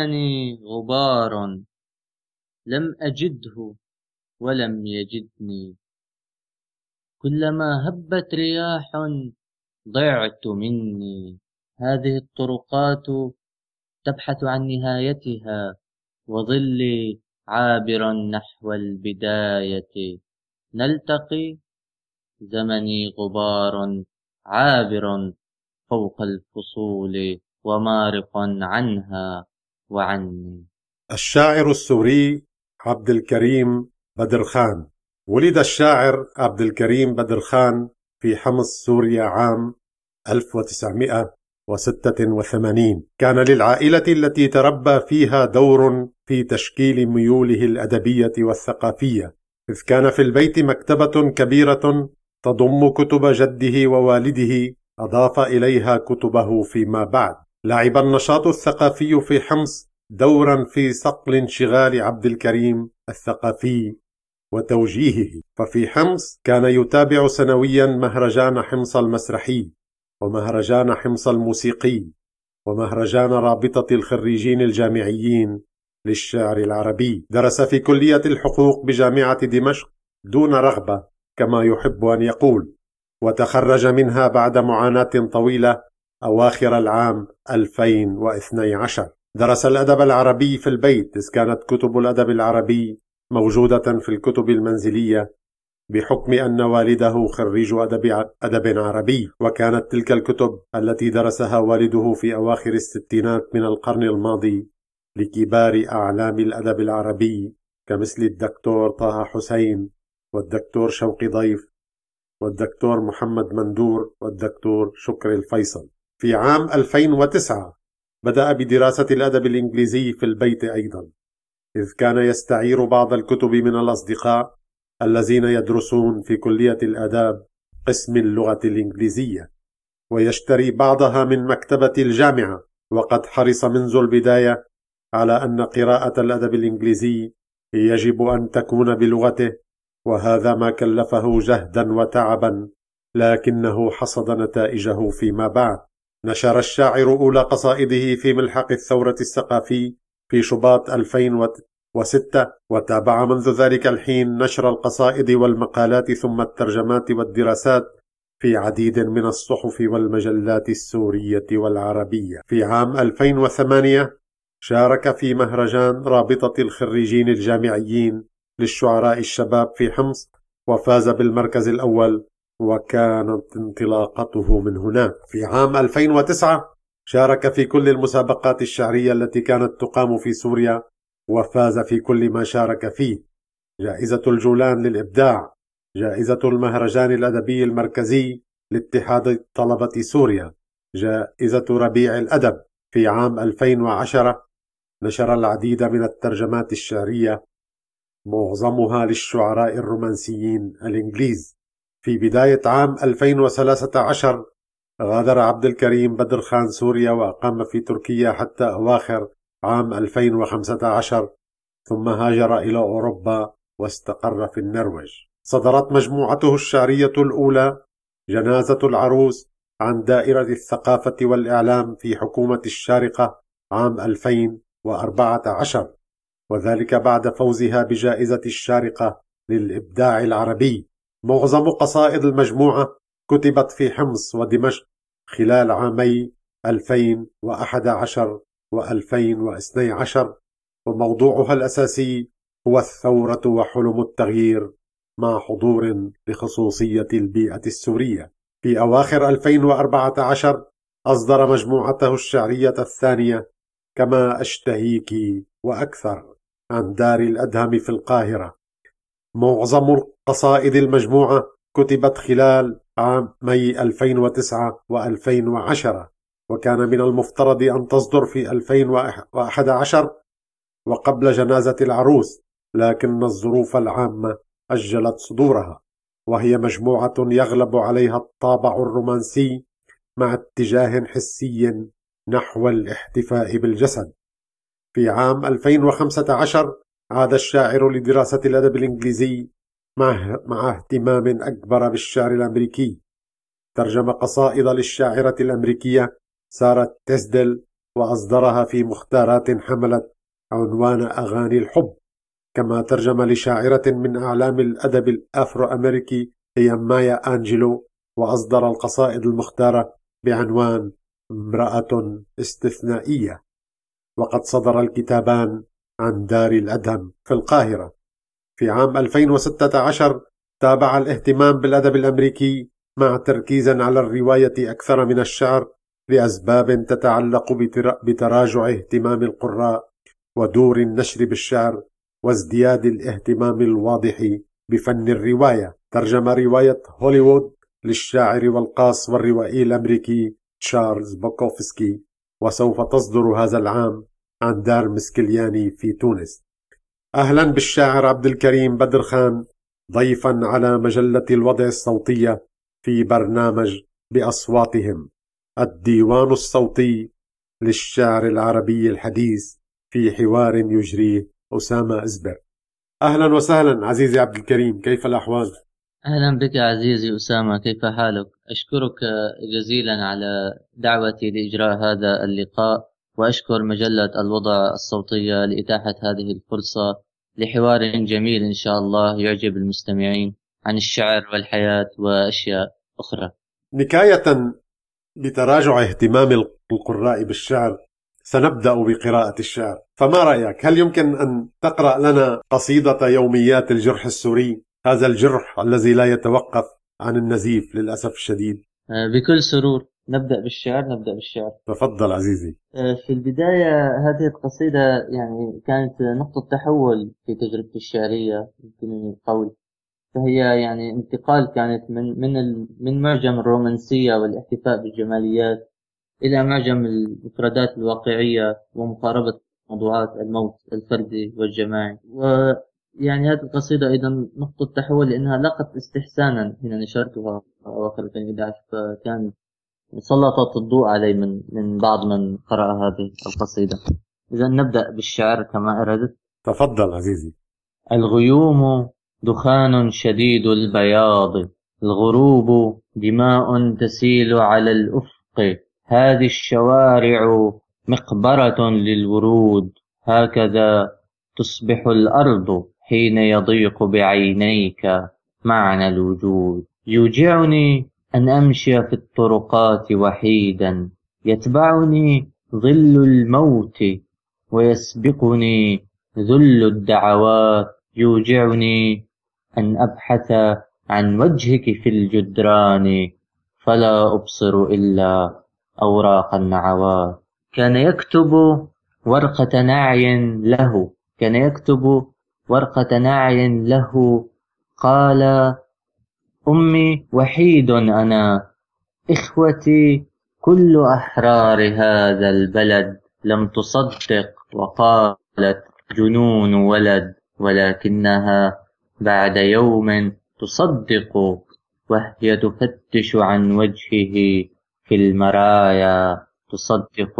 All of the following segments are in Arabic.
زمني غبار لم أجده ولم يجدني. كلما هبت رياح ضعت مني. هذه الطرقات تبحث عن نهايتها وظلي عابرا نحو البداية. نلتقي زمني غبار عابر فوق الفصول ومارقا عنها. وعني. الشاعر السوري عبد الكريم بدر خان. ولد الشاعر عبد الكريم بدر خان في حمص سوريا عام 1986 كان للعائلة التي تربى فيها دور في تشكيل ميوله الأدبية والثقافية. إذ كان في البيت مكتبة كبيرة تضم كتب جده ووالده أضاف إليها كتبه فيما بعد. لعب النشاط الثقافي في حمص دورا في صقل انشغال عبد الكريم الثقافي وتوجيهه. ففي حمص كان يتابع سنويا مهرجان حمص المسرحي ومهرجان حمص الموسيقي ومهرجان رابطة الخريجين الجامعيين للشعر العربي. درس في كلية الحقوق بجامعة دمشق دون رغبة كما يحب أن يقول وتخرج منها بعد معاناة طويلة أواخر العام 2012 درس الأدب العربي في البيت إذ كانت كتب الأدب العربي موجودة في الكتب المنزلية بحكم أن والده خريج أدب, أدب عربي. وكانت تلك الكتب التي درسها والده في أواخر الستينات من القرن الماضي لكبار أعلام الأدب العربي كمثل الدكتور طه حسين والدكتور شوقي ضيف والدكتور محمد مندور والدكتور شكري الفيصل. في عام 2009 بدأ بدراسة الأدب الإنجليزي في البيت أيضا إذ كان يستعير بعض الكتب من الأصدقاء الذين يدرسون في كلية الآداب قسم اللغة الإنجليزية ويشتري بعضها من مكتبة الجامعة وقد حرص منذ البداية على أن قراءة الأدب الإنجليزي يجب أن تكون بلغته وهذا ما كلفه جهدا وتعبا لكنه حصد نتائجه فيما بعد. نشر الشاعر أولى قصائده في ملحق الثورة الثقافي في شباط 2006 وتابع منذ ذلك الحين نشر القصائد والمقالات ثم الترجمات والدراسات في عديد من الصحف والمجلات السورية والعربية. في عام 2008 شارك في مهرجان رابطة الخريجين الجامعيين للشعراء الشباب في حمص وفاز بالمركز الأول وكانت انطلاقته من هناك. في عام 2009 شارك في كل المسابقات الشعرية التي كانت تقام في سوريا وفاز في كل ما شارك فيه. جائزة الجولان للإبداع جائزة المهرجان الأدبي المركزي لاتحاد طلبة سوريا جائزة ربيع الأدب. في عام 2010 نشر العديد من الترجمات الشعرية معظمها للشعراء الرومانسيين الإنجليز. في بداية عام 2013 غادر عبد الكريم بدر خان سوريا وأقام في تركيا حتى أواخر عام 2015 ثم هاجر إلى أوروبا واستقر في النرويج. صدرت مجموعته الشعرية الأولى جنازة العروس عن دائرة الثقافة والإعلام في حكومة الشارقة عام 2014 وذلك بعد فوزها بجائزة الشارقة للإبداع العربي. معظم قصائد المجموعة كتبت في حمص ودمشق خلال عامي 2011 و2012 وموضوعها الأساسي هو الثورة وحلم التغيير مع حضور لخصوصية البيئة السورية. في أواخر 2014 أصدر مجموعته الشعرية الثانية كما أشتهيك وأكثر عن دار الأدهم في القاهرة. معظم قصائد المجموعة كتبت خلال عامي 2009 و2010 وكان من المفترض أن تصدر في 2011 وقبل جنازة العروس لكن الظروف العامة أجلت صدورها وهي مجموعة يغلب عليها الطابع الرومانسي مع اتجاه حسي نحو الاحتفاء بالجسد. في عام 2015 عاد الشاعر لدراسة الأدب الإنجليزي مع, اهتمام أكبر بالشعر الأمريكي. ترجم قصائد للشاعرة الأمريكية سارة تيسدل وأصدرها في مختارات حملت عنوان أغاني الحب. كما ترجم لشاعرة من أعلام الأدب الأفرو أمريكي هي مايا أنجلو وأصدر القصائد المختارة بعنوان امرأة استثنائية. وقد صدر الكتابان عن دار الأدهم في القاهرة. في عام 2016 تابع الاهتمام بالأدب الأمريكي مع تركيز على الرواية أكثر من الشعر لأسباب تتعلق بتراجع اهتمام القراء ودور النشر بالشعر وازدياد الاهتمام الواضح بفن الرواية. ترجم رواية هوليوود للشاعر والقاص والروائي الأمريكي تشارلز بوكوفسكي وسوف تصدر هذا العام عن دار مسكلياني في تونس أهلا بالشاعر عبد الكريم بدر خان ضيفا على مجلة الوضع الصوتية في برنامج بأصواتهم الديوان الصوتي للشعر العربي الحديث في حوار يجريه أسامة إزبر أهلا وسهلا عزيزي عبد الكريم كيف الأحوال؟ أهلا بك عزيزي أسامة كيف حالك؟ أشكرك جزيلا على دعوتي لإجراء هذا اللقاء وأشكر مجلة الوضع الصوتية لإتاحة هذه الفرصة لحوار جميل إن شاء الله يعجب المستمعين عن الشعر والحياة وأشياء أخرى. نكاية بتراجع اهتمام القراء بالشعر سنبدأ بقراءة الشعر. فما رأيك؟ هل يمكن أن تقرأ لنا قصيدة يوميات الجرح السوري؟ هذا الجرح الذي لا يتوقف عن النزيف للأسف الشديد. آه، بكل سرور. نبدأ بالشعر نبدأ بالشعر. تفضل عزيزي. آه، في البداية هذه القصيدة يعني كانت نقطة تحول في تجربتي الشعرية يمكن القول فهي يعني انتقال كانت من من من معجم الرومانسية والاحتفاء بالجماليات إلى معجم المفردات الواقعية ومقاربة موضوعات الموت الفردي والجماعي. ويعني هذه القصيدة أيضا نقطة تحول لأنها لقت استحسانا حين نشرتها أواخر 2011 فكان سلطت الضوء علي من من بعض من قرأ هذه القصيدة. إذا نبدأ بالشعر كما أردت. تفضل عزيزي. الغيوم دخان شديد البياض الغروب دماء تسيل على الأفق. هذه الشوارع مقبرة للورود. هكذا تصبح الأرض حين يضيق بعينيك معنى الوجود. يوجعني أن أمشي في الطرقات وحيدا يتبعني ظل الموت ويسبقني ذل الدعوات يوجعني أن أبحث عن وجهك في الجدران فلا أبصر إلا أوراق النعوات. كان يكتب ورقة نعي له كان يكتب ورقة نعي له قال أمي وحيد أنا. إخوتي كل أحرار هذا البلد لم تصدق وقالت جنون ولد ولكنها بعد يوم تصدق وهي تفتش عن وجهه في المرايا. تصدق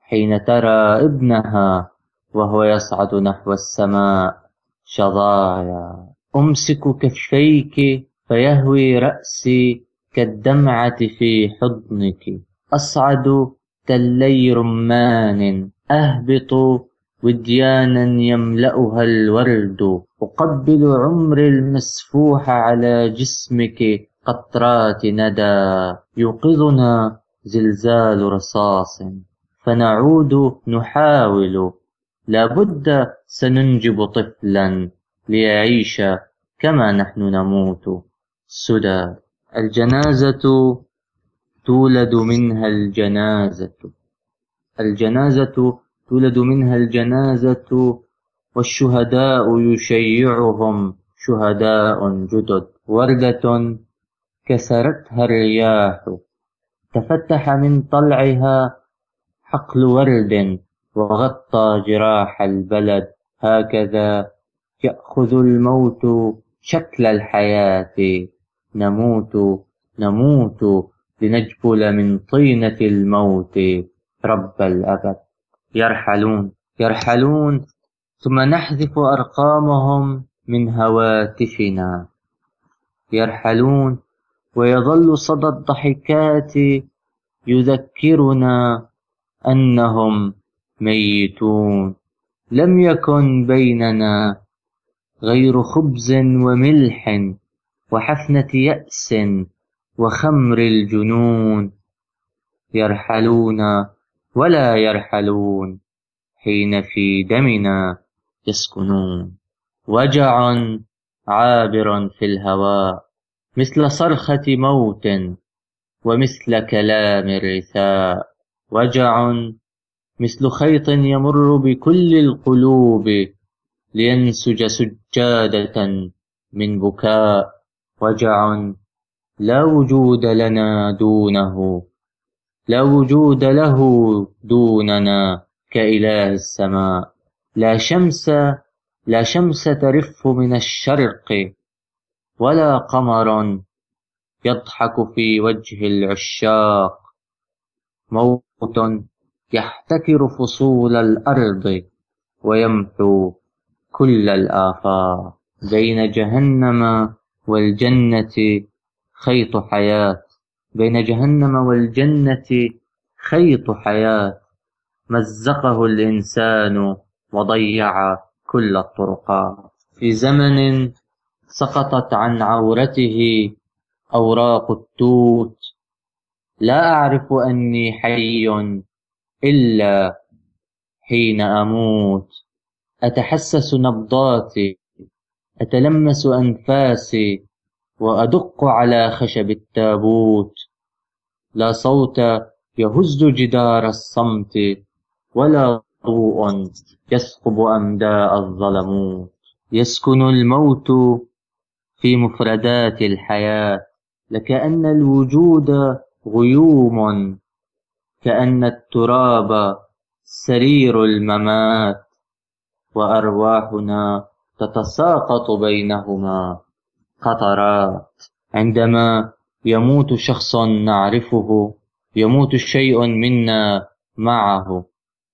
حين ترى ابنها وهو يصعد نحو السماء شظايا. أمسك كفيك فيهوي رأسي كالدمعة في حضنك. أصعد تلي رمان. أهبط وديانا يملأها الورد. أقبل عمري المسفوح على جسمك قطرات ندى. يوقظنا زلزال رصاص. فنعود نحاول. لابد سننجب طفلا ليعيش كما نحن نموت. سدى. الجنازة تولد منها الجنازة. الجنازة تولد منها الجنازة والشهداء يشيعهم. شهداء جدد. وردة كسرتها الرياح. تفتح من طلعها حقل ورد وغطى جراح البلد. هكذا يأخذ الموت شكل الحياة. نموت نموت لنجبل من طينة الموت. رب الأبد يرحلون يرحلون ثم نحذف أرقامهم من هواتفنا. يرحلون ويظل صدى الضحكات يذكرنا أنهم ميتون. لم يكن بيننا غير خبز وملح. وحفنة يأس وخمر الجنون يرحلون ولا يرحلون حين في دمنا يسكنون. وجع عابر في الهواء مثل صرخة موت ومثل كلام الرثاء وجع مثل خيط يمر بكل القلوب لينسج سجادة من بكاء. وجع لا وجود لنا دونه لا وجود له دوننا كإله السماء. لا شمس لا شمس ترف من الشرق ولا قمر يضحك في وجه العشاق. موت يحتكر فصول الأرض ويمحو كل الآفاق. بين جهنم والجنة خيط حياة. بين جهنم والجنة خيط حياة. مزقه الإنسان وضيع كل الطرقات. في زمن سقطت عن عورته أوراق التوت. لا أعرف أني حي إلا حين أموت. أتحسس نبضاتي أتلمس أنفاسي وأدق على خشب التابوت. لا صوت يهز جدار الصمت ولا ضوء يثقب أمداء الظلموت. يسكن الموت في مفردات الحياة. لكأن الوجود غيوم كأن التراب سرير الممات. وأرواحنا تتساقط بينهما قطرات. عندما يموت شخص نعرفه يموت شيء منا معه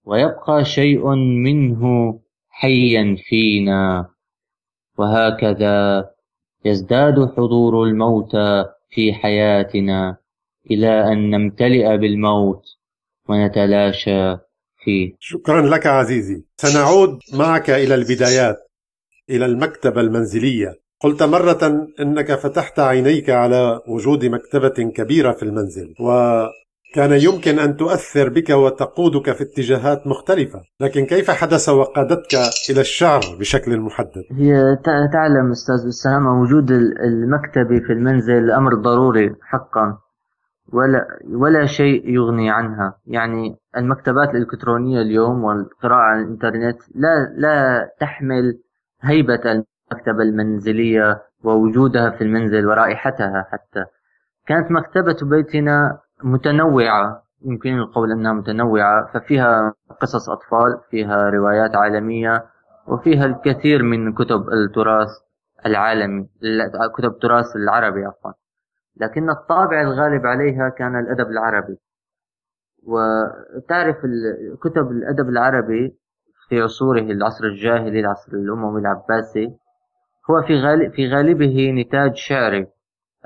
ويبقى شيء منه حيا فينا. وهكذا يزداد حضور الموتى في حياتنا إلى أن نمتلئ بالموت ونتلاشى فيه. شكرا لك عزيزي. سنعود معك إلى البدايات. إلى المكتبة المنزلية. قلت مرة أنك فتحت عينيك على وجود مكتبة كبيرة في المنزل وكان يمكن أن تؤثر بك وتقودك في اتجاهات مختلفة. لكن كيف حدث وقادتك إلى الشعر بشكل محدد؟ هي تعلم أستاذ أسامة وجود المكتبة في المنزل أمر ضروري حقا ولا ولا شيء يغني عنها. يعني المكتبات الإلكترونية اليوم والقراءة على الإنترنت لا لا تحمل هيبة المكتبة المنزلية ووجودها في المنزل ورائحتها حتى. كانت مكتبة بيتنا متنوعة يمكن القول أنها متنوعة ففيها قصص أطفال فيها روايات عالمية وفيها الكثير من كتب التراث العالمي كتب التراث العربي عفوا. لكن الطابع الغالب عليها كان الأدب العربي. وتعرف كتب الأدب العربي في عصوره العصر الجاهلي العصر الأموي العباسي هو في غالب في غالبه نتاج شعري.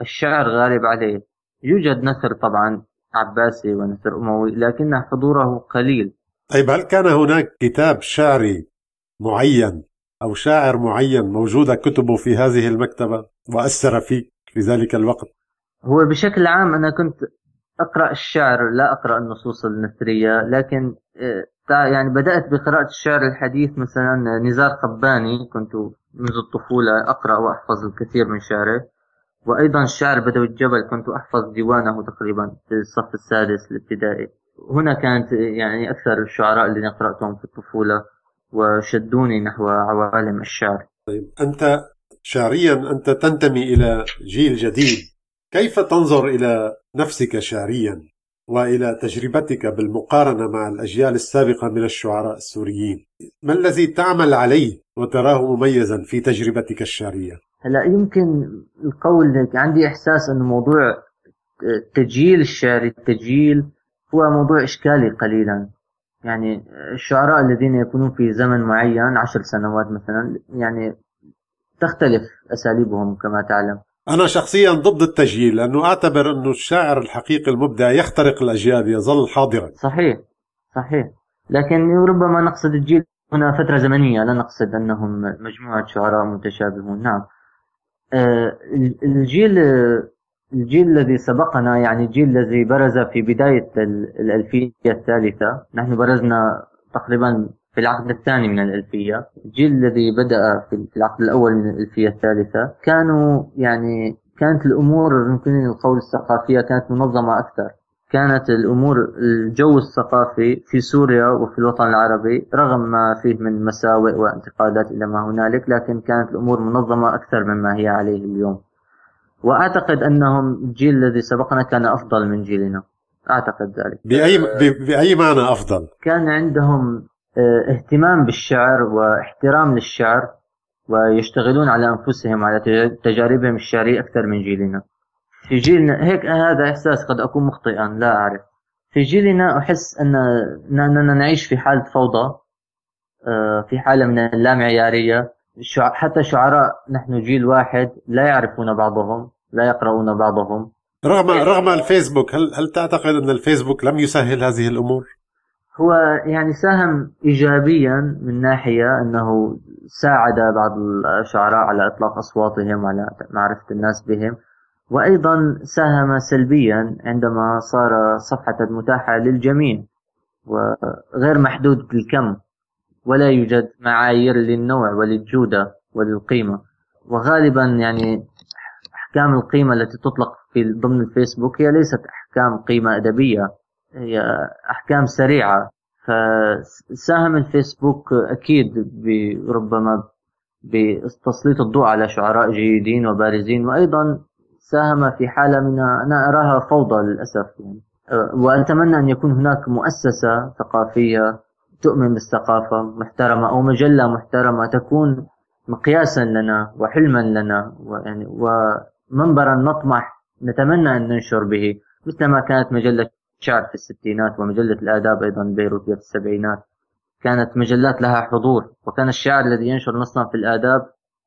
الشعر غالب عليه. يوجد نثر طبعا عباسي ونثر أموي لكن حضوره قليل. طيب هل كان هناك كتاب شعري معين أو شاعر معين موجودة كتبه في هذه المكتبة وأثر فيك في ذلك الوقت؟ هو بشكل عام أنا كنت أقرأ الشعر لا أقرأ النصوص النثرية لكن آه، يعني بدأت بقراءة الشعر الحديث مثلا نزار قباني كنت منذ الطفولة أقرأ وأحفظ الكثير من شعره. وأيضا الشعر بدوي الجبل كنت أحفظ ديوانه تقريبا في الصف السادس الابتدائي. هنا كانت يعني أكثر الشعراء اللي قرأتهم في الطفولة وشدوني نحو عوالم الشعر. طيب أنت شعريا أنت تنتمي إلى جيل جديد. كيف تنظر إلى نفسك شعريا؟ وإلى تجربتك بالمقارنة مع الأجيال السابقة من الشعراء السوريين. ما الذي تعمل عليه وتراه مميزا في تجربتك الشعرية؟ هلا يمكن القول عندي إحساس إنه موضوع تجيل الشعر التجيل هو موضوع إشكالي قليلا. يعني الشعراء الذين يكونون في زمن معين عشر سنوات مثلا يعني تختلف أساليبهم كما تعلم. أنا شخصيا ضد التجيل لأنه أعتبر أنه الشاعر الحقيقي المبدع يخترق الأجيال يظل حاضرا. صحيح صحيح. لكن ربما نقصد الجيل هنا فترة زمنية لا نقصد أنهم مجموعة شعراء متشابهون. نعم. آه، الجيل الجيل الذي سبقنا يعني الجيل الذي برز في بداية الألفية الثالثة نحن برزنا تقريبا في العقد الثاني من الألفية. الجيل الذي بدأ في العقد الأول من الألفية الثالثة. كانوا يعني كانت الأمور يمكن القول الثقافية كانت منظمة أكثر. كانت الأمور الجو الثقافي في سوريا وفي الوطن العربي رغم ما فيه من مساوئ وانتقادات إلى ما هنالك لكن كانت الأمور منظمة أكثر مما هي عليه اليوم. وأعتقد أنهم الجيل الذي سبقنا كان أفضل من جيلنا. أعتقد ذلك. بأي, بأي معنى أفضل؟ كان عندهم آه، اهتمام بالشعر واحترام للشعر ويشتغلون على أنفسهم على تجاربهم الشعرية أكثر من جيلنا. في جيلنا هيك هذا إحساس قد أكون مخطئا لا أعرف. في جيلنا أحس أن أننا نعيش في حالة فوضى آه، في حالة من اللامعيارية. حتى شعراء نحن جيل واحد لا يعرفون بعضهم لا يقرؤون بعضهم. رغم رغم الفيسبوك هل هل تعتقد أن الفيسبوك لم يسهل هذه الأمور؟ هو يعني ساهم ايجابيا من ناحية أنه ساعد بعض الشعراء على إطلاق أصواتهم وعلى معرفة الناس بهم وأيضا ساهم سلبيا عندما صار صفحة متاحة للجميع وغير محدود الكم ولا يوجد معايير للنوع وللجودة وللقيمة. وغالبا يعني أحكام القيمة التي تطلق في ضمن الفيسبوك هي ليست أحكام قيمة أدبية. هي أحكام سريعة. فساهم الفيسبوك أكيد ربما بتسليط الضوء على شعراء جيدين وبارزين وأيضا ساهم في حالة من أنا أراها فوضى للأسف يعني. وأتمنى أن يكون هناك مؤسسة ثقافية تؤمن بالثقافة محترمة أو مجلة محترمة تكون مقياسا لنا وحلما لنا ويعني ومنبرا نطمح نتمنى أن ننشر به مثل ما كانت مجلة شعر في الستينات ومجلة الآداب أيضا بيروتية في السبعينات. كانت مجلات لها حضور وكان الشاعر الذي ينشر نصا في الآداب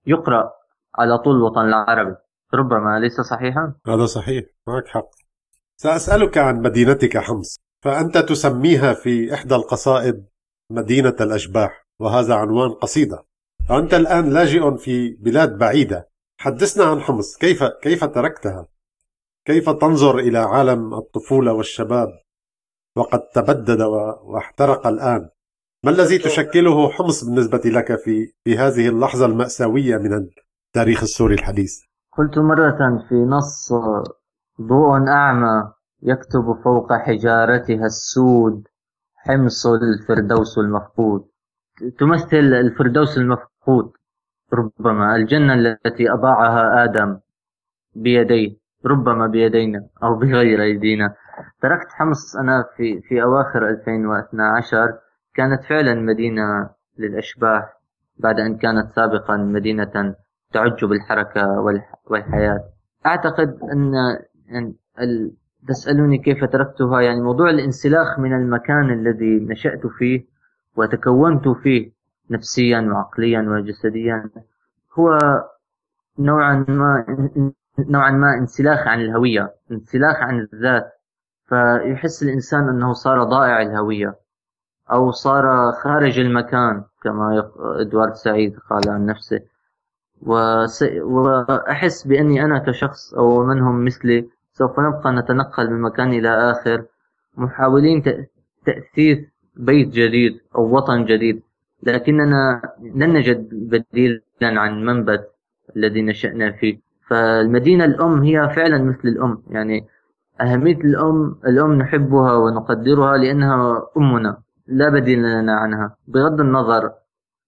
يقرأ على طول الوطن العربي. ربما أليس صحيحا؟ هذا صحيح معك حق. سأسألك عن مدينتك حمص. فأنت تسميها في إحدى القصائد مدينة الأشباح وهذا عنوان قصيدة. أنت الآن لاجئ في بلاد بعيدة. حدثنا عن حمص كيف كيف تركتها؟ كيف تنظر إلى عالم الطفولة والشباب؟ وقد تبدد واحترق الآن. ما الذي تشكله حمص بالنسبة لك في في هذه اللحظة المأساوية من التاريخ السوري الحديث؟ قلت مرة في نص ضوء أعمى يكتب فوق حجارتها السود حمص الفردوس المفقود. تمثل الفردوس المفقود ربما الجنة التي أضاعها آدم بيديه. ربما بيدينا أو بغير أيدينا. تركت حمص أنا في, في أواخر 2012 كانت فعلا مدينة للأشباح بعد أن كانت سابقا مدينة تعج بالحركة والحياة. أعتقد أن تسألوني كيف تركتها؟ يعني موضوع الانسلاخ من المكان الذي نشأت فيه وتكونت فيه نفسيا وعقليا وجسديا هو نوعا ما نوعا ما انسلاخ عن الهوية انسلاخ عن الذات. فيحس الإنسان أنه صار ضائع الهوية أو صار خارج المكان كما إدوارد سعيد قال عن نفسه. وأحس بأني أنا كشخص أو من هم مثلي سوف نبقى نتنقل من مكان إلى آخر. محاولين تأسيس بيت جديد أو وطن جديد. لكننا لن نجد بديلا عن منبت الذي نشأنا فيه. فالمدينة الأم هي فعلا مثل الأم يعني أهمية الأم الأم نحبها ونقدرها لأنها أمنا لا بديل لنا عنها بغض النظر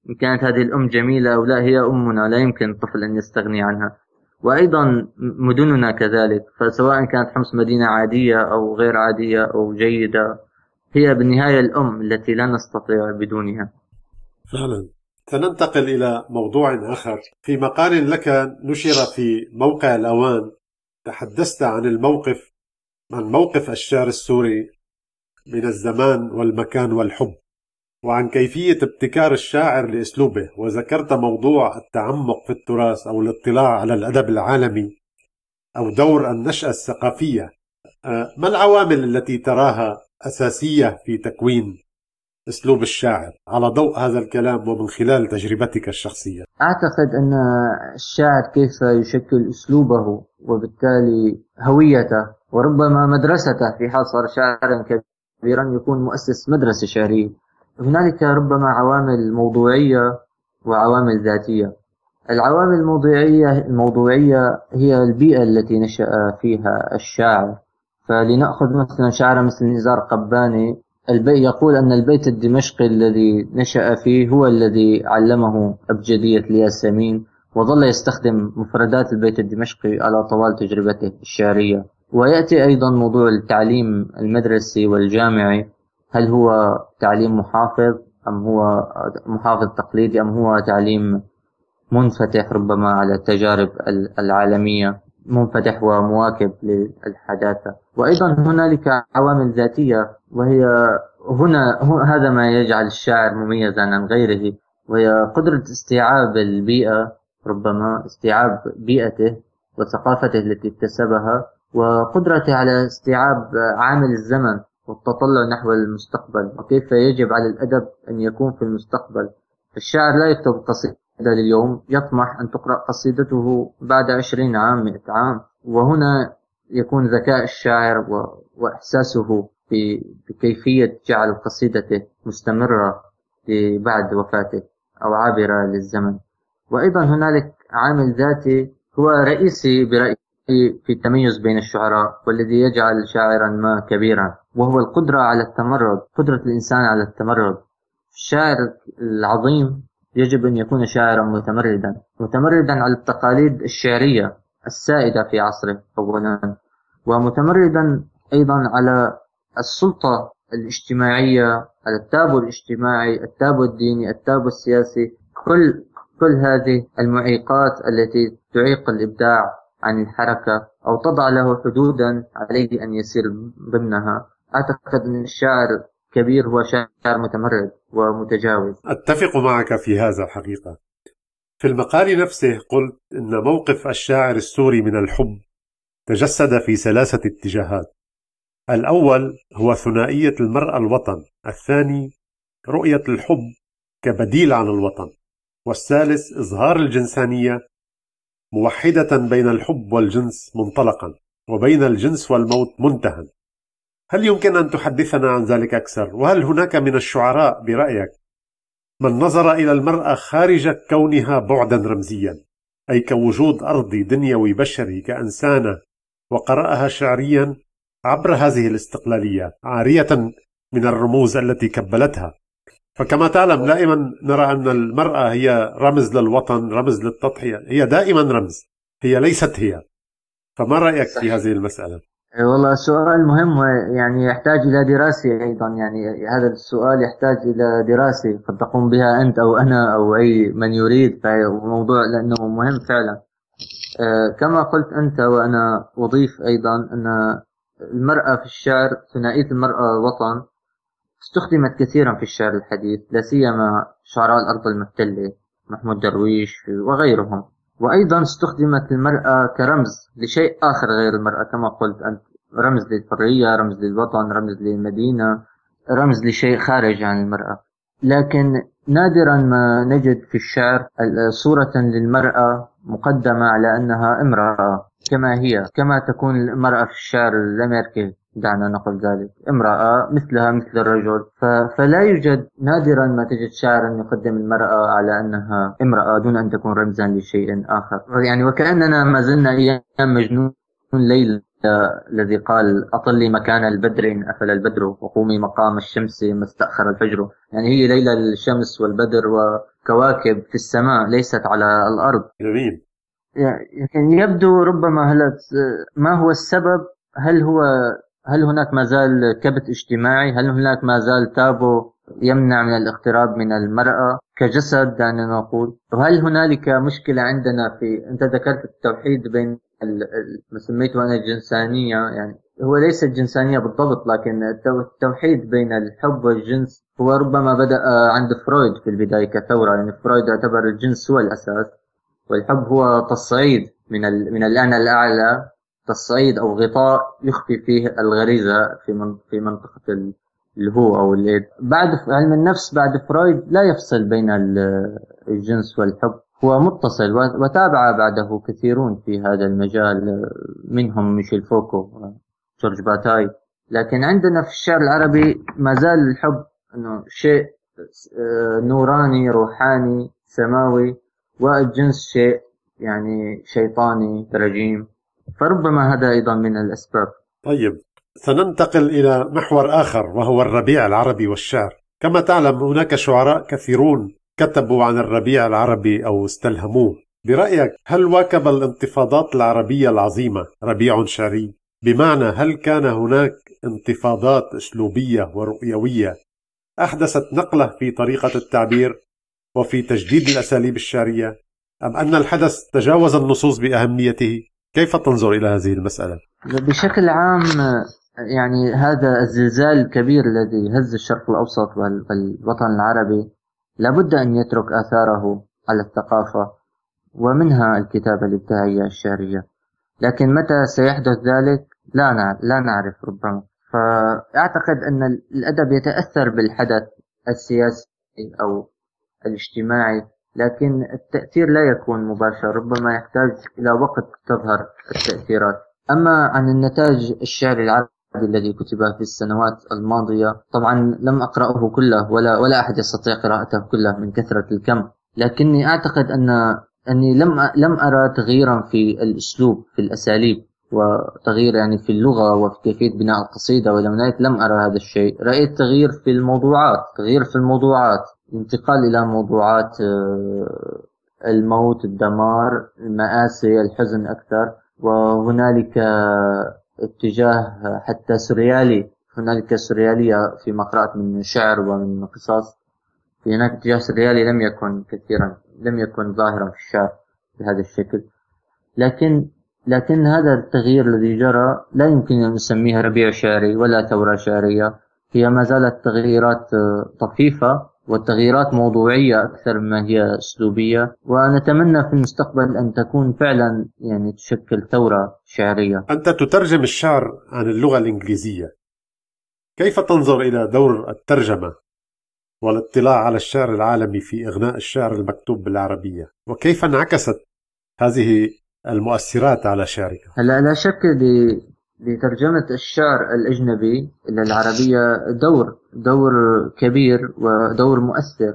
إن كانت هذه الأم جميلة أو لا هي أمنا لا يمكن الطفل أن يستغني عنها. وأيضا مدننا كذلك فسواء كانت حمص مدينة عادية أو غير عادية أو جيدة هي بالنهاية الأم التي لا نستطيع بدونها. فعلا. سننتقل إلى موضوع آخر. في مقال لك نشر في موقع الأوان تحدثت عن الموقف عن موقف الشعر السوري من الزمان والمكان والحب وعن كيفية ابتكار الشاعر لأسلوبه وذكرت موضوع التعمق في التراث أو الاطلاع على الأدب العالمي أو دور النشأة الثقافية. آه، ما العوامل التي تراها أساسية في تكوين أسلوب الشاعر. على ضوء هذا الكلام ومن خلال تجربتك الشخصية؟ أعتقد أن الشاعر كيف يشكل أسلوبه وبالتالي هويته وربما مدرسته في حال صار شاعرا كبيرا يكون مؤسس مدرسة شعرية. هنالك ربما عوامل موضوعية وعوامل ذاتية. العوامل الموضوعية الموضوعية هي البيئة التي نشأ فيها الشاعر. فلنأخذ مثلا شاعر مثل نزار قباني البي يقول أن البيت الدمشقي الذي نشأ فيه هو الذي علمه أبجدية الياسمين وظل يستخدم مفردات البيت الدمشقي على طوال تجربته الشعرية. ويأتي أيضا موضوع التعليم المدرسي والجامعي. هل هو تعليم محافظ أم هو محافظ تقليدي أم هو تعليم منفتح ربما على التجارب العالمية؟ منفتح ومواكب للحداثة وأيضا هنالك عوامل ذاتية وهي هنا هذا ما يجعل الشاعر مميزا عن غيره وهي قدرة استيعاب البيئة ربما استيعاب بيئته وثقافته التي اكتسبها وقدرته على استيعاب عامل الزمن والتطلع نحو المستقبل وكيف يجب على الأدب أن يكون في المستقبل. الشاعر لا يكتب قصيدة لليوم يطمح أن تقرأ قصيدته بعد عشرين عام مئة عام. وهنا يكون ذكاء الشاعر وإحساسه بكيفية جعل قصيدته مستمرة بعد وفاته أو عابرة للزمن. وأيضا هنالك عامل ذاتي هو رئيسي برأيي في التميز بين الشعراء والذي يجعل شاعرا ما كبيرا وهو القدرة على التمرد قدرة الإنسان على التمرد. الشاعر العظيم يجب أن يكون شاعرا متمردا متمردا على التقاليد الشعرية السائدة في عصره أولا ومتمردا أيضا على السلطة الاجتماعية على التابو الاجتماعي التابو الديني التابو السياسي كل كل هذه المعيقات التي تعيق الإبداع عن الحركة أو تضع له حدودا عليه أن يسير ضمنها. أعتقد أن الشاعر كبير هو شاعر متمرد ومتجاوز. أتفق معك في هذا الحقيقة. في المقال نفسه قلت إن موقف الشاعر السوري من الحب تجسد في ثلاثة اتجاهات. الأول هو ثنائية المرأة الوطن الثاني رؤية الحب كبديل عن الوطن والثالث إظهار الجنسانية موحدة بين الحب والجنس منطلقا وبين الجنس والموت منتهى هل يمكن أن تحدثنا عن ذلك أكثر؟ وهل هناك من الشعراء برأيك من نظر إلى المرأة خارج كونها بعدا رمزيا أي كوجود أرضي دنيوي بشري كإنسانة وقرأها شعريا عبر هذه الاستقلالية عارية من الرموز التي كبلتها فكما تعلم دائما نرى أن المرأة هي رمز للوطن رمز للتضحية هي دائما رمز هي ليست هي فما رأيك في هذه المسألة؟ إيه، والله السؤال مهم يعني يحتاج إلى دراسة أيضا. يعني هذا السؤال يحتاج إلى دراسة قد تقوم بها أنت أو أنا أو أي من يريد فموضوع لأنه مهم فعلا. إيه، كما قلت أنت وأنا أضيف أيضا أن المرأة في الشعر ثنائية المرأة وطن استخدمت كثيرا في الشعر الحديث لا سيما شعراء الأرض المحتلة محمود درويش وغيرهم. وأيضا استخدمت المرأة كرمز لشيء آخر غير المرأة كما قلت أنت رمز للحرية رمز للوطن رمز للمدينة رمز لشيء خارج عن المرأة. لكن نادرا ما نجد في الشعر صورة للمرأة مقدمة على أنها امرأة كما هي كما تكون المرأة في الشعر الأمريكي دعنا نقل ذلك. امرأة مثلها مثل الرجل فلا يوجد نادرا ما تجد شاعرا يقدم المرأة على أنها امرأة دون أن تكون رمزا لشيء آخر. يعني وكأننا ما زلنا أيام مجنون ليلى الذي قال أطلي مكان البدر إن أفل البدر وقومي مقام الشمس ما استأخر الفجر. يعني هي ليلة الشمس والبدر وكواكب في السماء ليست على الأرض. جميل. يعني يبدو ربما هل ما هو السبب؟ هل هو هل هناك ما زال كبت اجتماعي؟ هل هناك ما زال تابو يمنع من الاقتراب من المرأة كجسد؟ دعنا نقول. وهل هنالك مشكلة عندنا في أنت ذكرت التوحيد بين ما سميته أنا الجنسانية يعني هو ليس الجنسانية بالضبط لكن التوحيد بين الحب والجنس هو ربما بدأ عند فرويد في البداية كثورة يعني فرويد اعتبر الجنس هو الأساس والحب هو تصعيد من من الأنا الأعلى. تصعيد أو غطاء يخفي فيه الغريزة في في منطقة الهو أو ال Id بعد علم النفس بعد فرويد لا يفصل بين الجنس والحب. هو متصل وتابع بعده كثيرون في هذا المجال منهم ميشيل فوكو جورج باتاي. لكن عندنا في الشعر العربي ما زال الحب إنه شيء آه، نوراني روحاني سماوي والجنس شيء يعني شيطاني رجيم. فربما هذا أيضا من الأسباب. طيب سننتقل إلى محور آخر وهو الربيع العربي والشعر. كما تعلم هناك شعراء كثيرون كتبوا عن الربيع العربي أو استلهموه. برأيك هل واكب الانتفاضات العربية العظيمة؟ ربيع شعري. بمعنى هل كان هناك انتفاضات أسلوبية ورؤيوية؟ أحدثت نقلة في طريقة التعبير وفي تجديد الأساليب الشعرية أم أن الحدث تجاوز النصوص بأهميته؟ كيف تنظر إلى هذه المسألة؟ بشكل عام يعني هذا الزلزال الكبير الذي هز الشرق الأوسط والوطن العربي لابد أن يترك آثاره على الثقافة ومنها الكتابة الابداعيه الشعرية. لكن متى سيحدث ذلك؟ لا لا نعرف ربما. فأعتقد أن الأدب يتأثر بالحدث السياسي أو الاجتماعي لكن التأثير لا يكون مباشر ربما يحتاج إلى وقت تظهر التأثيرات. أما عن النتاج الشعري العربي الذي كتب في السنوات الماضية طبعا لم أقرأه كله ولا ولا أحد يستطيع قراءته كله من كثرة الكم. لكني أعتقد أن أني لم لم أرى تغييرا في الأسلوب في الأساليب وتغيير يعني في اللغة وفي كيفية بناء القصيدة هنالك لم أرى هذا الشيء. رأيت تغيير في الموضوعات تغيير في الموضوعات. انتقال إلى موضوعات آه، الموت الدمار المآسي الحزن أكثر. وهنالك اتجاه حتى سريالي. هنالك سريالية في قرأت من شعر ومن قصص. هناك اتجاه سريالي لم يكن كثيرا لم يكن ظاهرا في الشعر بهذا الشكل. لكن لكن هذا التغيير الذي جرى لا يمكن أن نسميها ربيع شعري ولا ثورة شعرية. هي ما زالت تغييرات آه، طفيفة. والتغييرات موضوعية أكثر مما هي أسلوبية ونتمنى في المستقبل أن تكون فعلا يعني تشكل ثورة شعرية. أنت تترجم الشعر عن اللغة الإنجليزية. كيف تنظر إلى دور الترجمة والاطلاع على الشعر العالمي في إغناء الشعر المكتوب بالعربية؟ وكيف انعكست هذه المؤثرات على شعرك؟ هلا لا شك لترجمة الشعر الأجنبي إلى العربية دور دور كبير ودور مؤثر.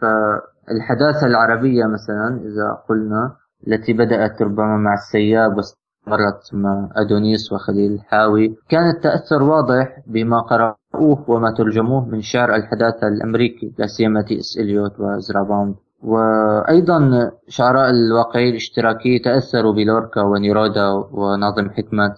فالحداثة العربية مثلا إذا قلنا التي بدأت ربما مع السياب واستمرت مع أدونيس وخليل الحاوي كان التأثر واضح بما قرأوه وما ترجموه من شعر الحداثة الأمريكي لا سيما تي إس إليوت وإزرا باوند وأيضا شعراء الواقعي الاشتراكي تأثروا بلوركا ونيرودا وناظم حكمت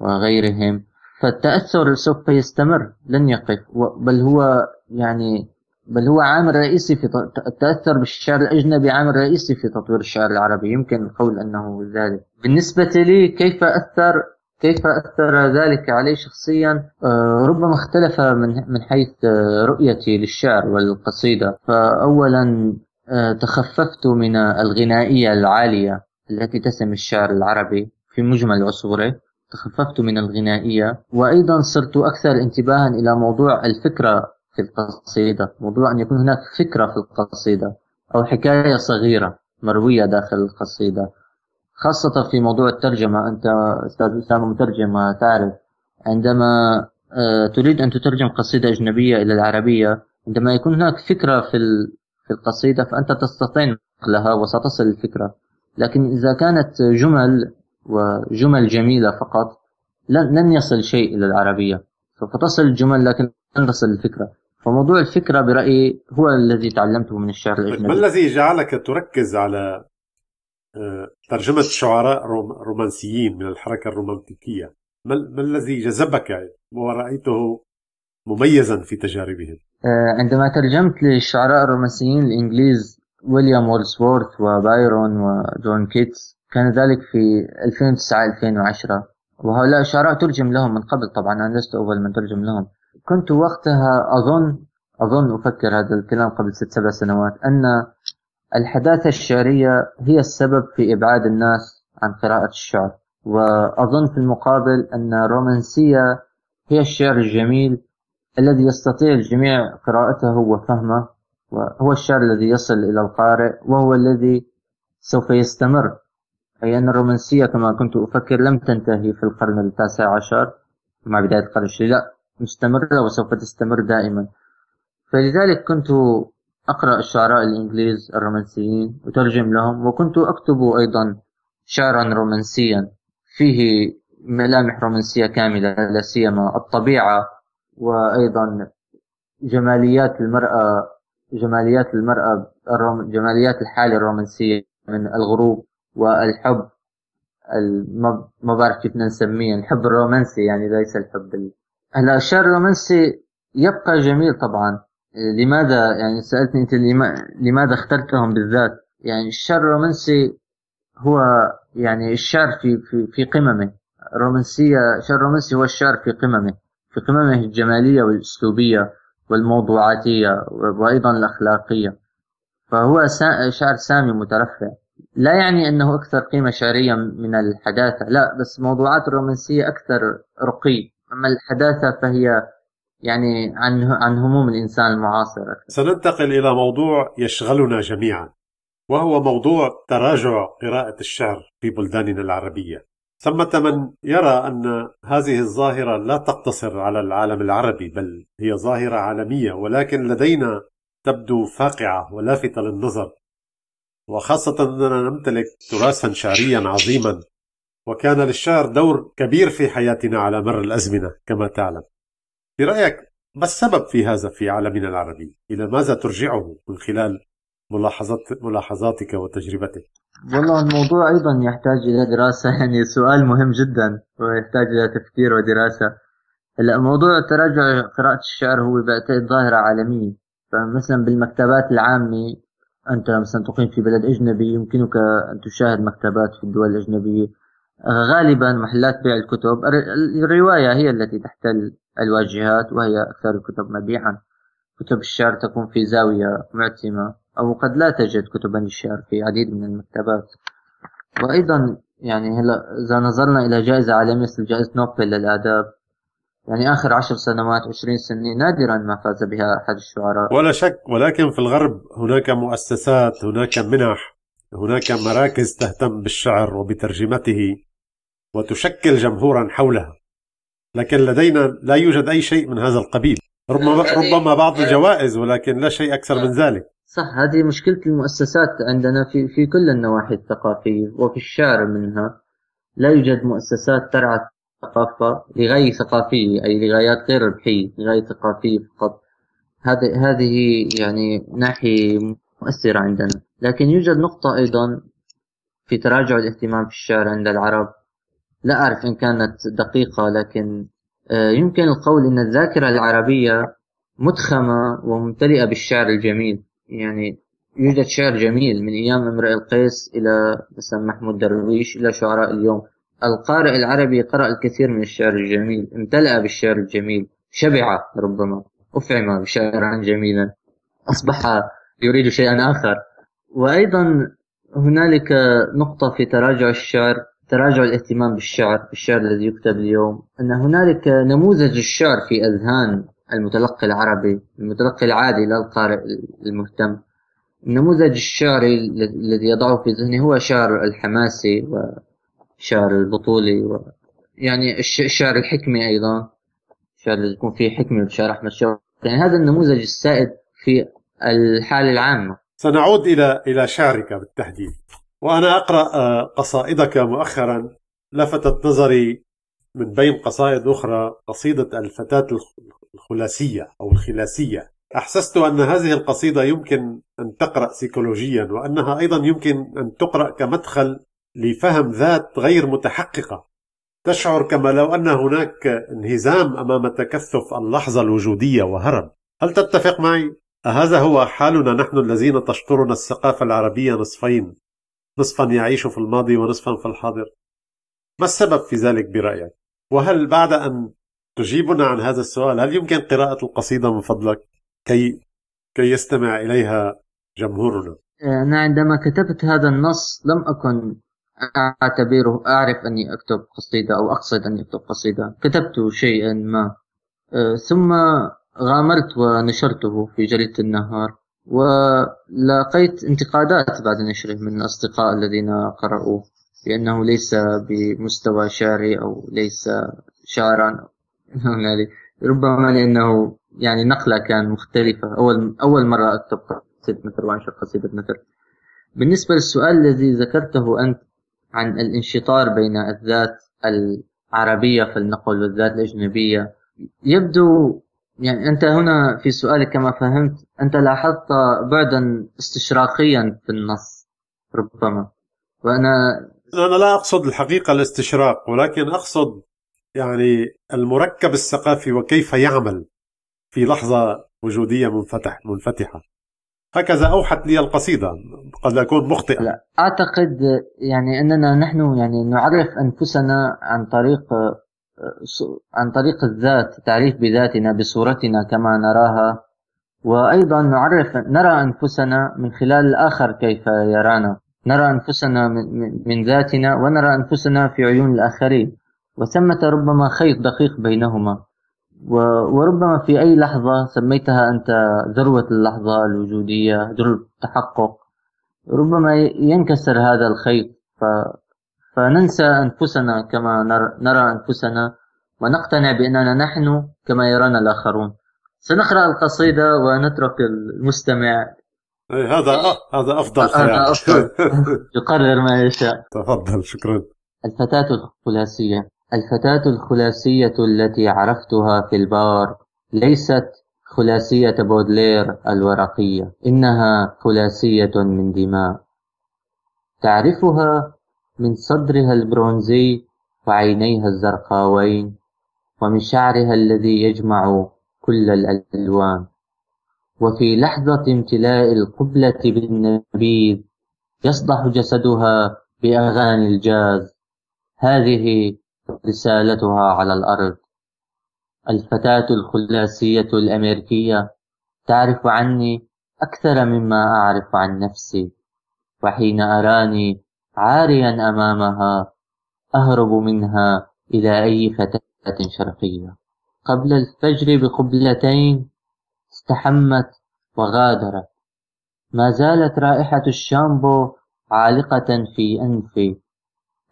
وغيرهم. فالتأثر سوف يستمر لن يقف. بل هو يعني بل هو عامل رئيسي في التأثر بالشعر الأجنبي عامل رئيسي في تطوير الشعر العربي. يمكن القول أنه ذلك. بالنسبة لي كيف أثر كيف أثر ذلك علي شخصيا؟ آه، ربما اختلف من من حيث آه، رؤيتي للشعر والقصيدة. فأولا آه، تخففت من الغنائية العالية التي تسمي الشعر العربي في مجمل عصوره. تخففت من الغنائية. وأيضا صرت أكثر انتباها إلى موضوع الفكرة في القصيدة موضوع أن يكون هناك فكرة في القصيدة أو حكاية صغيرة مروية داخل القصيدة خاصة في موضوع الترجمة. أنت أستاذ أسامة مترجم تعرف عندما آه، تريد أن تترجم قصيدة أجنبية إلى العربية عندما يكون هناك فكرة في في القصيدة فأنت تستطيع نقلها وستصل الفكرة. لكن إذا كانت جمل وجمل جميلة فقط. لن, لن يصل شيء إلى العربية. سوف تصل الجمل لكن لن تصل الفكرة. فموضوع الفكرة برأيي هو الذي تعلمته من الشعر الأجنبي. ما الذي جعلك تركز على آه، ترجمة شعراء رومانسيين من الحركة الرومانتيكية؟ ما الذي جذبك ورأيته مميزا في تجاربهم. آه، عندما ترجمت للشعراء الرومانسيين الإنجليز ويليام ووردزورث وبايرون وجون كيتس كان ذلك في 2009-2010 وهؤلاء الشعراء ترجم لهم من قبل طبعا أنا لست أول من ترجم لهم. كنت وقتها أظن أظن أفكر هذا الكلام قبل ست سبع سنوات أن الحداثة الشعرية هي السبب في إبعاد الناس عن قراءة الشعر. وأظن في المقابل أن الرومانسية هي الشعر الجميل الذي يستطيع الجميع قراءته وفهمه وهو الشعر الذي يصل إلى القارئ وهو الذي سوف يستمر. أي أن الرومانسية كما كنت أفكر لم تنتهي في القرن التاسع عشر مع بداية القرن العشرين لا مستمرة وسوف تستمر دائما. فلذلك كنت أقرأ الشعراء الإنجليز الرومانسيين وترجم لهم وكنت أكتب أيضا شعرا رومانسيا فيه ملامح رومانسية كاملة لا سيما الطبيعة وأيضا جماليات المرأة جماليات المرأة جماليات الحالة الرومانسية من الغروب. والحب ما بعرف كيف نسميه الحب الرومانسي يعني ليس الحب ال... هلا الشعر الرومانسي يبقى جميل طبعا. لماذا يعني سألتني أنت لماذا اخترتهم بالذات؟ يعني الشعر الرومانسي هو يعني الشعر في في في قممه. الرومانسية الشعر الرومانسي هو الشعر في قممه. في قممه الجمالية والأسلوبية والموضوعاتية وأيضا الأخلاقية. فهو شعر سامي مترفع. لا يعني أنه أكثر قيمة شعرية من الحداثة لا بس موضوعات الرومانسية أكثر رقي. أما الحداثة فهي يعني عن عن هموم الإنسان المعاصر سننتقل إلى موضوع يشغلنا جميعا وهو موضوع تراجع قراءة الشعر في بلداننا العربية. ثمة من يرى أن هذه الظاهرة لا تقتصر على العالم العربي بل هي ظاهرة عالمية ولكن لدينا تبدو فاقعة ولافتة للنظر. وخاصة أننا نمتلك تراثا شعريا عظيما وكان للشعر دور كبير في حياتنا على مر الأزمنة كما تعلم برأيك ما السبب في هذا في عالمنا العربي؟ إلى ماذا ترجعه من خلال ملاحظات ملاحظاتك وتجربتك؟ والله الموضوع أيضا يحتاج إلى دراسة يعني سؤال مهم جدا ويحتاج إلى تفكير ودراسة هلأ موضوع تراجع قراءة الشعر هو بعتقد ظاهرة عالمية فمثلا بالمكتبات العامة أنت مثلا تقيم في بلد أجنبي يمكنك أن تشاهد مكتبات في الدول الأجنبية. غالبا محلات بيع الكتب الرواية هي التي تحتل الواجهات وهي أكثر الكتب مبيعا. كتب الشعر تكون في زاوية معتمة أو قد لا تجد كتبا للشعر في عديد من المكتبات. وأيضا يعني هلا إذا نظرنا إلى جائزة عالمية مثل جائزة نوبل للآداب يعني آخر عشر سنوات عشرين سنة نادرا ما فاز بها أحد الشعراء. ولا شك ولكن في الغرب هناك مؤسسات هناك منح هناك مراكز تهتم بالشعر وبترجمته وتشكل جمهورا حولها. لكن لدينا لا يوجد أي شيء من هذا القبيل. ربما ربما بعض الجوائز ولكن لا شيء أكثر من ذلك. صح هذه مشكلة المؤسسات عندنا في في كل النواحي الثقافية وفي الشعر منها. لا يوجد مؤسسات ترعى الثقافة لغاية ثقافية أي لغايات غير ربحية لغاية ثقافية فقط. هذه هذه يعني ناحية مؤثرة عندنا. لكن يوجد نقطة أيضا في تراجع الاهتمام في الشعر عند العرب. لا أعرف إن كانت دقيقة لكن آه، يمكن القول أن الذاكرة العربية متخمة وممتلئة بالشعر الجميل. يعني يوجد شعر جميل من أيام امرئ القيس إلى مثلا محمود درويش إلى شعراء اليوم. القارئ العربي قرأ الكثير من الشعر الجميل امتلأ بالشعر الجميل شبع ربما أفعم بشعرا جميلا أصبح يريد شيئا آخر. وأيضا هنالك نقطة في تراجع الشعر تراجع الاهتمام بالشعر بالشعر الذي يكتب اليوم أن هنالك نموذج الشعر في أذهان المتلقي العربي المتلقي العادي لا القارئ المهتم. النموذج الشعري الذي يضعه في ذهنه هو شعر الحماسي وشعر البطولي و يعني الشعر الحكمي أيضا الشعر الذي يكون فيه حكمة بشعر أحمد شوقي. يعني هذا النموذج السائد في الحالة العامة. سنعود إلى إلى شعرك بالتحديد. وأنا أقرأ آه، قصائدك مؤخرا. لفتت نظري من بين قصائد أخرى قصيدة الفتاة الخلاسية أو الخلاسية. أحسست أن هذه القصيدة يمكن أن تقرأ سيكولوجيا وأنها أيضا يمكن أن تقرأ كمدخل لفهم ذات غير متحققة. تشعر كما لو أن هناك انهزام أمام تكثف اللحظة الوجودية وهرب. هل تتفق معي؟ أهذا هو حالنا نحن الذين تشطرنا الثقافة العربية نصفين. نصفا يعيش في الماضي ونصفا في الحاضر. ما السبب في ذلك برأيك؟ وهل بعد أن تجيبنا عن هذا السؤال هل يمكن قراءة القصيدة من فضلك؟ كي كي يستمع إليها جمهورنا. أنا عندما كتبت هذا النص لم أكن أعتبره أعرف أني أكتب قصيدة أو أقصد أني أكتب قصيدة. كتبت شيئا ما. ثم غامرت ونشرته في جريدة النهار ولقيت انتقادات بعد نشره من الأصدقاء الذين قرأوه بأنه ليس بمستوى شعري أو ليس شعرا ربما لأنه يعني نقلة كان مختلفة. أول أول مرة أكتب قصيدة نثر وأنشر قصيدة نثر بالنسبة للسؤال الذي ذكرته أنت عن الانشطار بين الذات العربية فلنقل والذات الأجنبية. يبدو يعني أنت هنا في سؤالك كما فهمت أنت لاحظت بعدا استشراقيا في النص ربما. وأنا أنا لا أقصد الحقيقة الاستشراق ولكن أقصد يعني المركب الثقافي وكيف يعمل في لحظة وجودية منفتح منفتحة. هكذا أوحت لي القصيدة. قد أكون مخطئا. لا أعتقد يعني أننا نحن يعني نعرف أنفسنا عن طريق عن طريق الذات تعريف بذاتنا بصورتنا كما نراها. وأيضا نعرف نرى أنفسنا من خلال الآخر كيف يرانا. نرى أنفسنا من, ذاتنا ونرى أنفسنا في عيون الآخرين. وثمة ربما خيط دقيق بينهما. وربما في أي لحظة سميتها أنت ذروة اللحظة الوجودية ذروة التحقق. ربما ينكسر هذا الخيط ف... فننسى أنفسنا كما نرى أنفسنا ونقتنع بأننا نحن كما يرانا الآخرون. سنقرأ القصيدة ونترك المستمع. إيه، هذا هذا أفضل هذا أفضل. يقرر ما يشاء. تفضل شكرا. الفتاة الخلاسية الفتاة الخلاسية التي عرفتها في البار ليست خلاسية بودلير الورقية إنها خلاسية من دماء. تعرفها من صدرها البرونزي وعينيها الزرقاوين ومن شعرها الذي يجمع كل الألوان. وفي لحظة امتلاء القبلة بالنبيذ يصدح جسدها بأغاني الجاز. هذه رسالتها على الأرض. الفتاة الخلاسية الأمريكية تعرف عني أكثر مما أعرف عن نفسي وحين أراني عاريا أمامها أهرب منها إلى أي فتاة شرقية. قبل الفجر بقبلتين استحمت وغادرت. ما زالت رائحة الشامبو عالقة في أنفي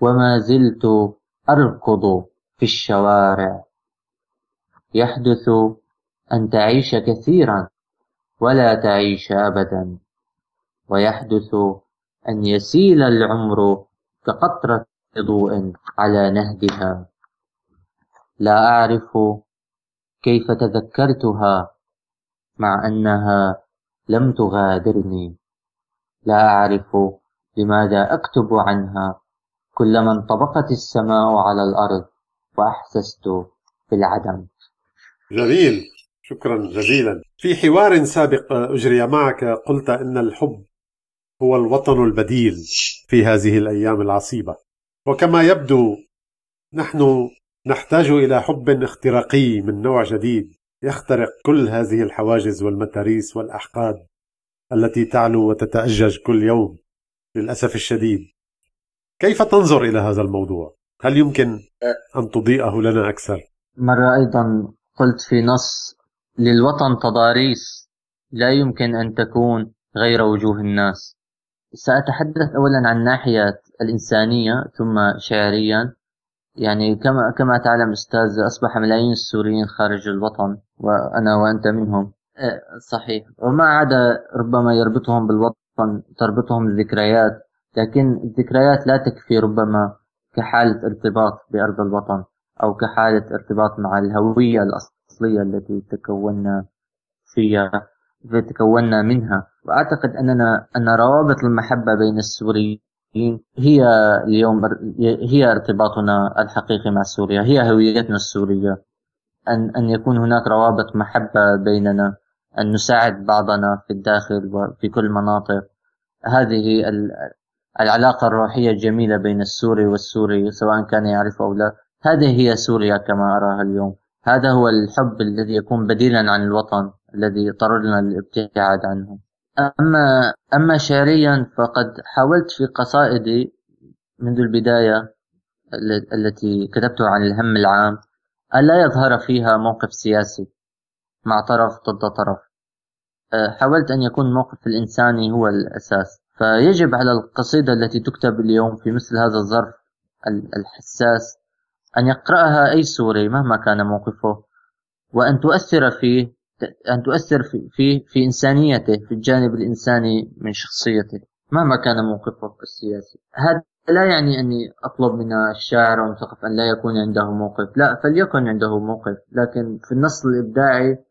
وما زلت أركض في الشوارع. يحدث أن تعيش كثيرا ولا تعيش أبدا. ويحدث أن يسيل العمر كقطرة ضوء على نهدها. لا أعرف كيف تذكرتها مع أنها لم تغادرني. لا أعرف لماذا أكتب عنها. كلما انطبقت السماء على الأرض وأحسست بالعدم. جميل شكرا جزيلا. في حوار سابق أجري معك. قلت أن الحب هو الوطن البديل في هذه الأيام العصيبة. وكما يبدو نحن نحتاج إلى حب اختراقي من نوع جديد يخترق كل هذه الحواجز والمتاريس والأحقاد التي تعلو وتتأجج كل يوم للأسف الشديد. كيف تنظر إلى هذا الموضوع؟ هل يمكن أن تضيئه لنا أكثر؟ مرة أيضا قلت في نص للوطن تضاريس لا يمكن أن تكون غير وجوه الناس. سأتحدث أولا عن ناحية الإنسانية ثم شعريا. يعني كما كما تعلم أستاذ أصبح ملايين السوريين خارج الوطن وأنا وأنت منهم. إيه، صحيح. وما عدا ربما يربطهم بالوطن تربطهم الذكريات لكن الذكريات لا تكفي ربما كحالة ارتباط بأرض الوطن أو كحالة ارتباط مع الهوية الأصلية التي تكوننا فيها تكوننا منها. وأعتقد أننا أن روابط المحبة بين السوريين هي اليوم هي ارتباطنا الحقيقي مع سوريا هي هويتنا السورية. أن أن يكون هناك روابط محبة بيننا أن نساعد بعضنا في الداخل وفي كل المناطق هذه العلاقة الروحية الجميلة بين السوري والسوري سواء كان يعرف أو لا. هذه هي سوريا كما أراها اليوم. هذا هو الحب الذي يكون بديلا عن الوطن الذي اضطررنا للابتعاد عنه. أما أما شعريا فقد حاولت في قصائدي منذ البداية التي كتبتها عن الهم العام ألا يظهر فيها موقف سياسي مع طرف ضد طرف. آه، حاولت أن يكون الموقف الإنساني هو الأساس. فيجب على القصيدة التي تكتب اليوم في مثل هذا الظرف الحساس أن يقرأها أي سوري مهما كان موقفه وأن تؤثر فيه أن تؤثر في في, في إنسانيته في الجانب الإنساني من شخصيته مهما كان موقفه السياسي. هذا لا يعني أني أطلب من الشاعر والمثقف أن لا يكون عنده موقف لا فليكن عنده موقف لكن في النص الإبداعي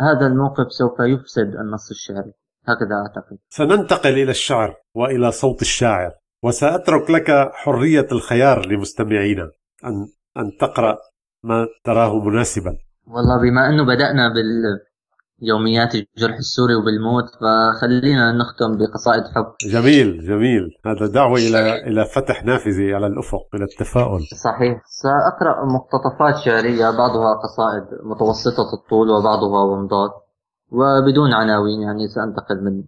هذا الموقف سوف يفسد النص الشعري. هكذا أعتقد. سننتقل إلى الشعر وإلى صوت الشاعر وسأترك لك حرية الخيار لمستمعينا. أن أن تقرأ ما تراه مناسبا. والله بما أنه بدأنا بال يوميات الجرح السوري وبالموت فخلينا نختم بقصائد حب. جميل جميل. هذا دعوة إلى إلى فتح نافذة على الأفق إلى التفاؤل. صحيح. سأقرأ مقتطفات شعرية بعضها قصائد متوسطة الطول وبعضها ومضات وبدون عناوين يعني سأنتقل من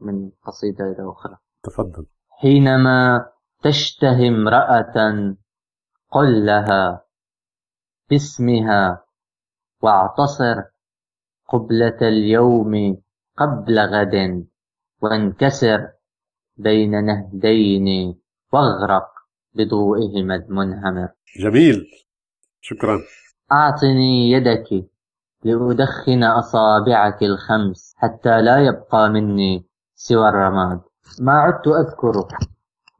من قصيدة إلى أخرى. تفضل. حينما تشتهي امرأة قل لها باسمها واعتصر قبلة اليوم قبل غد وانكسر بين نهدين واغرق بضوئهما المنهمر. جميل. شكرا. أعطني يدك لأدخن أصابعك الخمس حتى لا يبقى مني سوى الرماد. ما عدت أذكر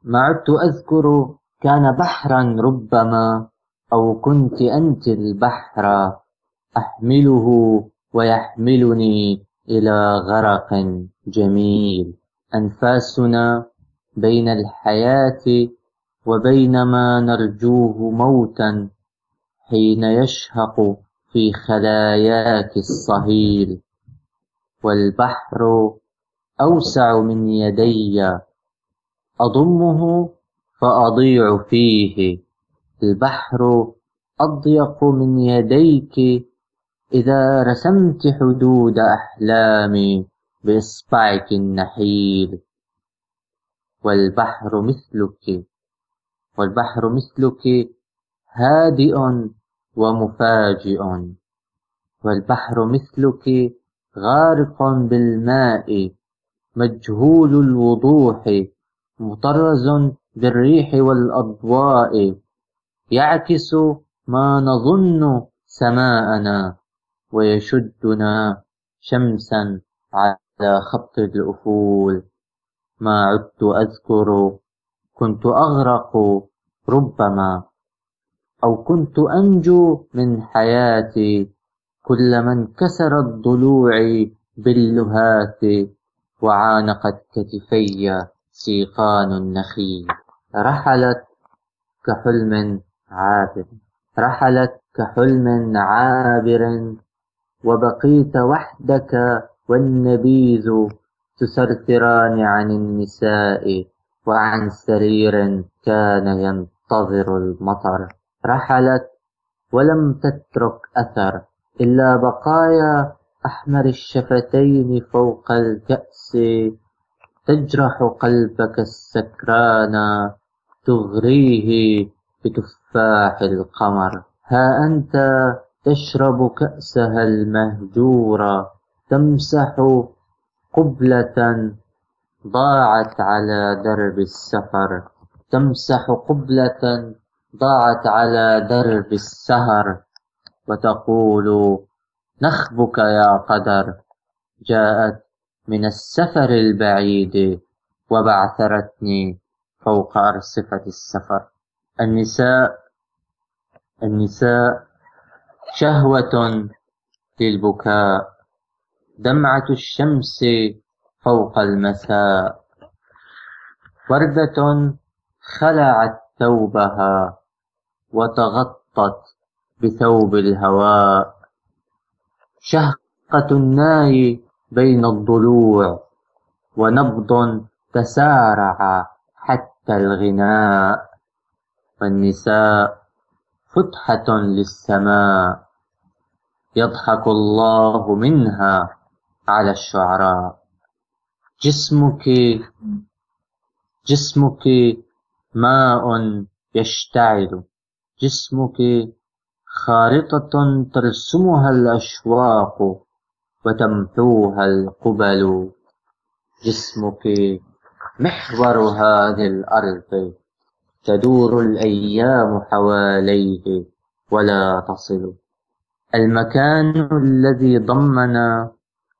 ما عدت أذكر كان بحرا ربما أو كنت أنت البحر أحمله ويحملني إلى غرق جميل. أنفاسنا بين الحياة وبين ما نرجوه موتا حين يشهق في خلاياك الصهيل والبحر أوسع من يدي أضمه فأضيع فيه البحر أضيق من يديك إذا رسمت حدود أحلامي بإصبعك النحيل والبحر مثلك والبحر مثلك هادئ ومفاجئ. والبحر مثلك غارق بالماء مجهول الوضوح مطرز بالريح والأضواء يعكس ما نظن سماءنا ويشدنا شمسا على خط الأفول. ما عدت أذكر كنت أغرق ربما. أو كنت أنجو من حياتي كلما انكسرت ضلوعي باللهات وعانقت كتفي سيقان النخيل. رحلت كحلم عابر رحلت كحلم عابر وبقيت وحدك والنبيذ تسرسران عن النساء وعن سرير كان ينتظر المطر. رحلت ولم تترك أثر إلا بقايا أحمر الشفتين فوق الكأس. تجرح قلبك السكران تغريه بتفاح القمر. ها أنت تشرب كأسها المهجورة تمسح قبلة ضاعت على درب السفر. تمسح قبلة ضاعت على درب السهر وتقول نخبك يا قدر. جاءت من السفر البعيد وبعثرتني فوق أرصفة السفر. النساء النساء شهوة للبكاء دمعة الشمس فوق المساء. وردة خلعت ثوبها وتغطت بثوب الهواء. شهقة الناي بين الضلوع ونبض تسارع حتى الغناء. والنساء فتحة للسماء يضحك الله منها على الشعراء. جسمك جسمك ماء يشتعل. جسمك خارطة ترسمها الأشواق وتمحوها القبل. جسمك محور هذه الأرض. تدور الأيام حواليه ولا تصل. المكان الذي ضمن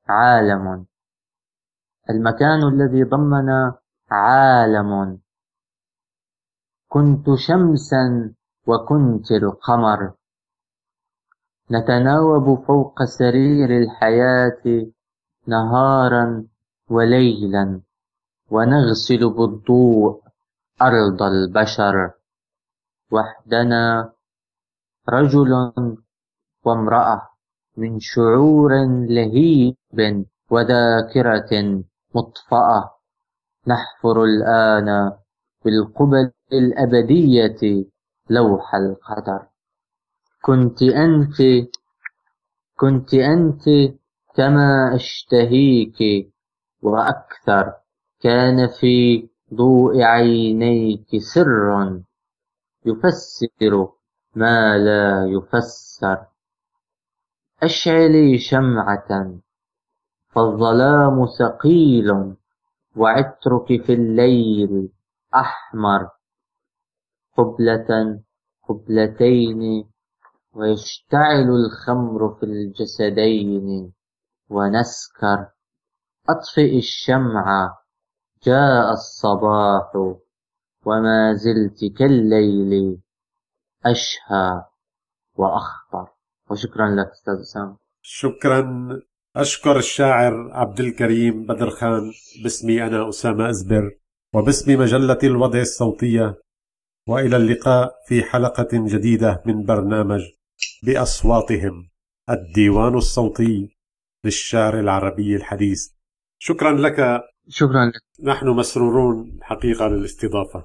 عالم. المكان الذي ضمن عالم. كنت شمسا وكنت القمر. نتناوب فوق سرير الحياة نهارا وليلا ونغسل بالضوء أرض البشر. وحدنا رجل وامرأة من شعور لهيب وذاكرة مطفأة. نحفر الآن بالقبل الأبدية لوح القدر. كنت أنت كنت أنت كما أشتهيك وأكثر كان في ضوء عينيك سر يفسر ما لا يفسر. أشعلي شمعة فالظلام ثقيل وعطرك في الليل أحمر. قبلة قبلتين ويشتعل الخمر في الجسدين ونسكر. أطفئ الشمع جاء الصباح وما زلت كالليل أشهى وأخطر. وشكرا لك أستاذ أسامة. شكرا. أشكر الشاعر عبد الكريم بدر خان. باسمي أنا أسامة أزبر وباسم مجلة الوضع الصوتية وإلى اللقاء في حلقة جديدة من برنامج بأصواتهم. الديوان الصوتي للشعر العربي الحديث. شكرا لك. شكرا لك. نحن مسرورون حقيقة للاستضافة.